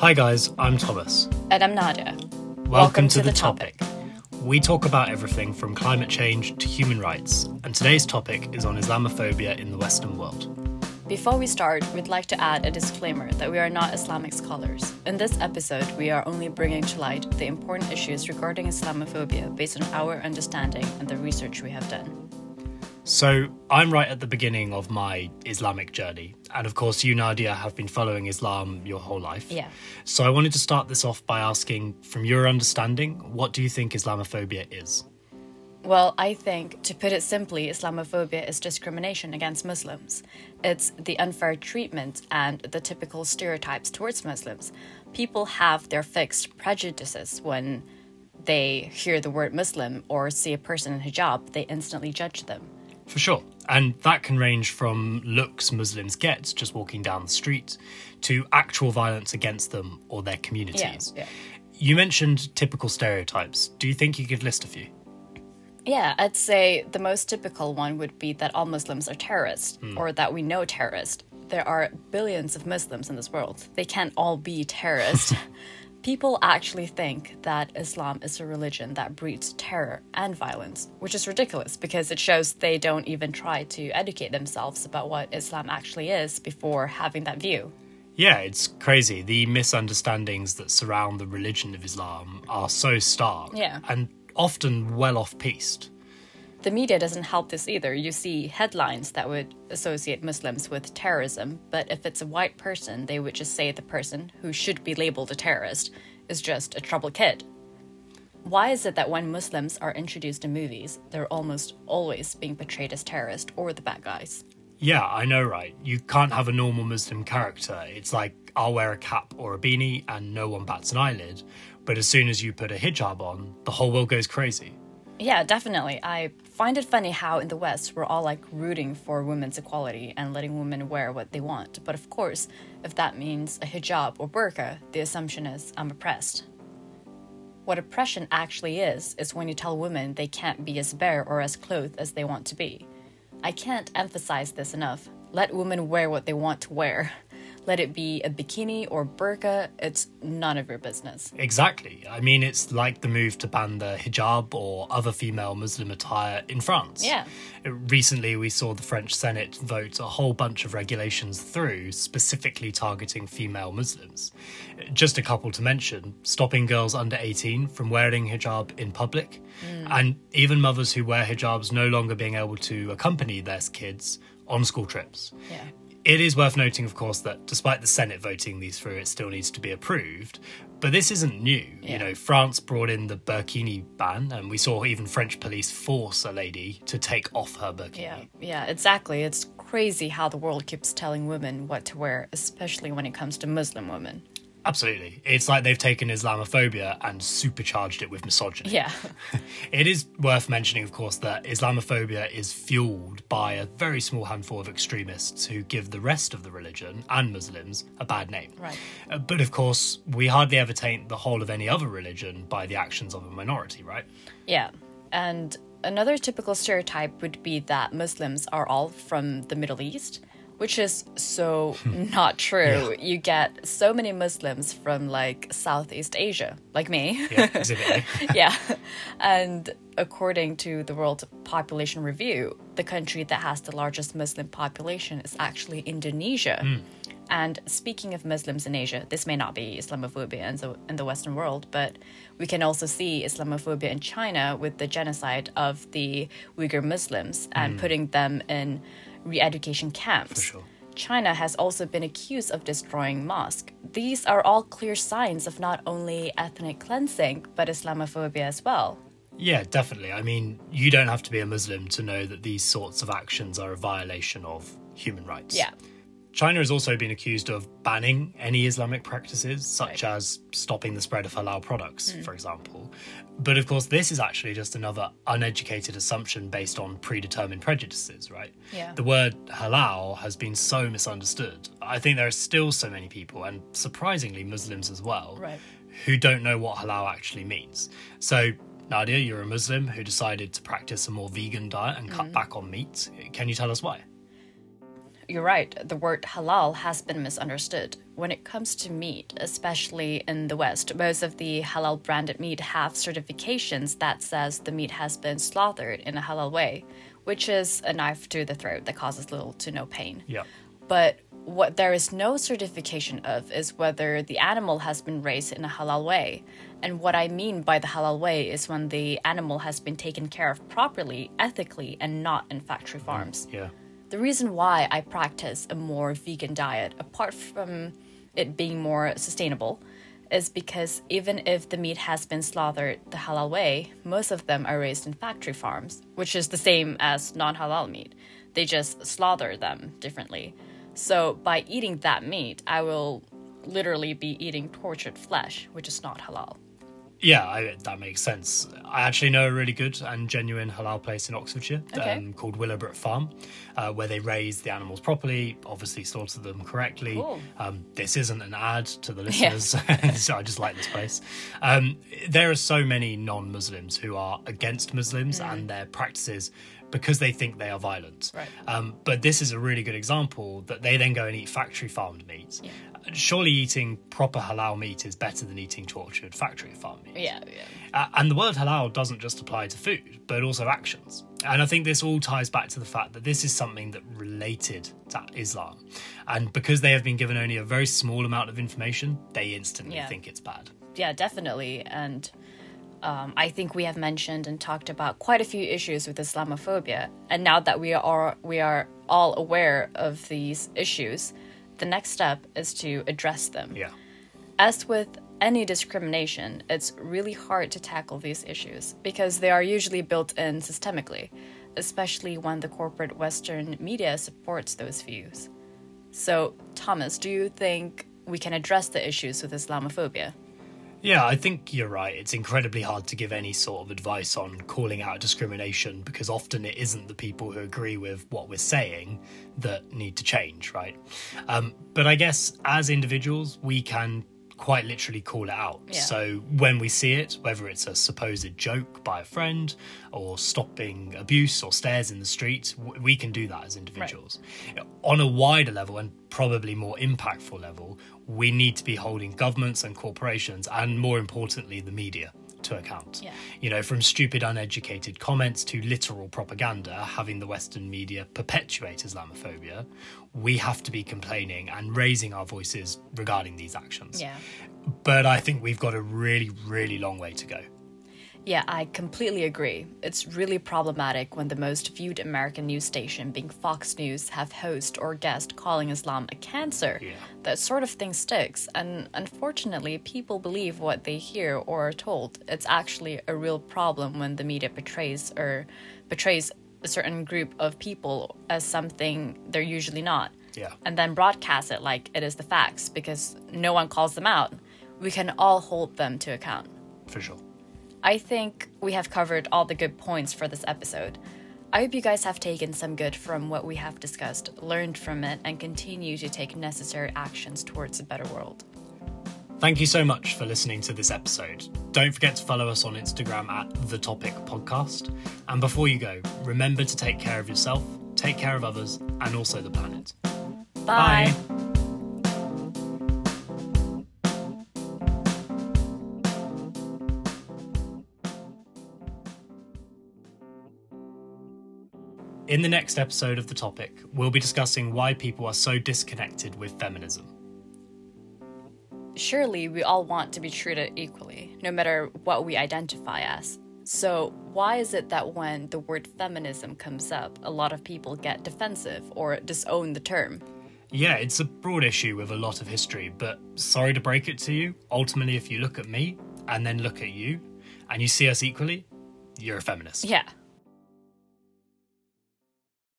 Hi, guys, I'm Thomas. And I'm Nadia. Welcome, to, the, topic. We talk about everything from climate change to human rights, and today's topic is on Islamophobia in the Western world. Before we start, we'd like to add a disclaimer that we are not Islamic scholars. In this episode, we are only bringing to light the important issues regarding Islamophobia based on our understanding and the research we have done. So, I'm right at the beginning of my Islamic journey. And of course, you, Nadia, have been following Islam your whole life. Yeah. So, I wanted to start this off by asking from your understanding, what do you think Islamophobia is? Well, I think, to put it simply, Islamophobia is discrimination against Muslims. It's the unfair treatment and the typical stereotypes towards Muslims. People have their fixed prejudices when they hear the word Muslim or see a person in hijab, they instantly judge them. For sure. And that can range from looks Muslims get just walking down the street to actual violence against them or their communities. Yeah, yeah. You mentioned typical stereotypes. Do you think you could list a few? Yeah, I'd say the most typical one would be that all Muslims are terrorists Hmm. or that we know terrorists. There are billions of Muslims in this world. They can't all be terrorists. People actually think that Islam is a religion that breeds terror and violence, which is ridiculous because it shows they don't even try to educate themselves about what Islam actually is before having that view. Yeah, it's crazy. The misunderstandings that surround the religion of Islam are so stark Yeah. and often well off piste. The media doesn't help this either. You see headlines that would associate Muslims with terrorism, but if it's a white person, they would just say the person who should be labeled a terrorist is just a troubled kid. Why is it that when Muslims are introduced in movies, they're almost always being portrayed as terrorists or the bad guys? Yeah, I know, right? You can't have a normal Muslim character. It's like I'll wear a cap or a beanie and no one bats an eyelid. But as soon as you put a hijab on, the whole world goes crazy. Yeah, definitely. I find it funny how in the West we're all like rooting for women's equality and letting women wear what they want. But of course, if that means a hijab or burqa, the assumption is I'm oppressed. What oppression actually is, is when you tell women they can't be as bare or as clothed as they want to be. I can't emphasize this enough. Let women wear what they want to wear. Let it be a bikini or burqa, it's none of your business. Exactly. I mean, it's like the move to ban the hijab or other female Muslim attire in France. Yeah. Recently, we saw the French Senate vote a whole bunch of regulations through specifically targeting female Muslims. Just a couple to mention stopping girls under 18 from wearing hijab in public, hmm. and even mothers who wear hijabs no longer being able to accompany their kids on school trips. Yeah. It is worth noting, of course, that despite the Senate voting these through, it still needs to be approved. But this isn't new. Yeah. You know, France brought in the burkini ban, and we saw even French police force a lady to take off her burkini. Yeah, yeah, exactly. It's crazy how the world keeps telling women what to wear, especially when it comes to Muslim women. Absolutely. It's like they've taken Islamophobia and supercharged it with misogyny. Yeah, It is worth mentioning, of course, that Islamophobia is fueled by a very small handful of extremists who give the rest of the religion and Muslims a bad name. Right. Uh, But of course, we hardly ever taint the whole of any other religion by the actions of a minority, right? yeah. And another typical stereotype would be that Muslims are all from the Middle East, which is so not true. You get so many Muslims from like Southeast Asia, like me. Yeah, yeah. And according to the World Population Review, the country that has the largest Muslim population is actually Indonesia. Hmm. And speaking of Muslims in Asia, this may not be Islamophobia in the, in the Western world, but we can also see Islamophobia in China with the genocide of the Uyghur Muslims and hmm. putting them in re education camps. sure. China has also been accused of destroying mosques. These are all clear signs of not only ethnic cleansing, but Islamophobia as well. Yeah, definitely. I mean, you don't have to be a Muslim to know that these sorts of actions are a violation of human rights. Yeah. China has also been accused of banning any Islamic practices, such Right. as stopping the spread of halal products, for example. But of course, this is actually just another uneducated assumption based on predetermined prejudices, right? Yeah. The word halal has been so misunderstood. I think there are still so many people, and surprisingly Muslims as well, Right. who don't know what halal actually means. So, Nadia, you're a Muslim who decided to practice a more vegan diet and cut mm. back on meat. Can you tell us why? You're right, the word halal has been misunderstood. When it comes to meat, especially in the West, most of the halal branded meat have certifications that says the meat has been slaughtered in a halal way, which is a knife to the throat that causes little to no pain. Yeah. But what there is no certification of is whether the animal has been raised in a halal way. And what I mean by the halal way is when the animal has been taken care of properly, ethically, and not in factory mm, farms. Yeah. The reason why I practice a more vegan diet, apart from it being more sustainable, is because even if the meat has been slaughtered the halal way, most of them are raised in factory farms, which is the same as non halal meat. They just slaughter them differently. So by eating that meat, I will literally be eating tortured flesh, which is not halal. Yeah, I, that makes sense. I actually know a really good and genuine halal place in Oxfordshire Okay. um, called Willowbrook Farm, uh, where they raise the animals properly, obviously slaughter them correctly. Cool. Um, this isn't an ad to the listeners, so I just like this place. Um, there are so many non Muslims who are against Muslims and their practices because they think they are violent. Right. Um, but this is a really good example that they then go and eat factory farmed meat. Surely eating proper halal meat is better than eating tortured factory farmed meat. Yeah, yeah. Uh, and the word halal doesn't just apply to food, but also actions. And I think this all ties back to the fact that this is something that related to Islam. And because they have been given only a very small amount of information, they instantly Yeah. think it's bad. Yeah, definitely. And um, I think we have mentioned and talked about quite a few issues with Islamophobia. And now that we are we are all aware of these issues, the next step is to address them. Yeah. As with any discrimination, it's really hard to tackle these issues because they are usually built in systemically, especially when the corporate Western media supports those views. So, Thomas, do you think we can address the issues with Islamophobia? Yeah, I think you're right. It's incredibly hard to give any sort of advice on calling out discrimination because often it isn't the people who agree with what we're saying that need to change, right? Um, but I guess as individuals, we can quite literally call it out. Yeah. So when we see it, whether it's a supposed joke by a friend or stopping abuse or stares in the street, we can do that as individuals. On a wider level and probably more impactful level, we need to be holding governments and corporations, and more importantly, the media, to account. Yeah. You know, from stupid, uneducated comments to literal propaganda, having the Western media perpetuate Islamophobia, we have to be complaining and raising our voices regarding these actions. Yeah. But I think we've got a really, really long way to go. Yeah, I completely agree. It's really problematic when the most viewed American news station, being Fox News, have host or guest calling Islam a cancer. Yeah. That sort of thing sticks, and unfortunately, people believe what they hear or are told. It's actually a real problem when the media portrays or portrays a certain group of people as something they're usually not. Yeah. And then broadcast it like it is the facts because no one calls them out. We can all hold them to account. For sure. I think we have covered all the good points for this episode. I hope you guys have taken some good from what we have discussed, learned from it, and continue to take necessary actions towards a better world. Thank you so much for listening to this episode. Don't forget to follow us on Instagram at The Topic Podcast. And before you go, remember to take care of yourself, take care of others, and also the planet. Bye. In the next episode of The Topic, we'll be discussing why people are so disconnected with feminism. Surely we all want to be treated equally, no matter what we identify as. So, why is it that when the word feminism comes up, a lot of people get defensive or disown the term? Yeah, it's a broad issue with a lot of history, but sorry to break it to you. Ultimately, if you look at me and then look at you and you see us equally, you're a feminist. Yeah,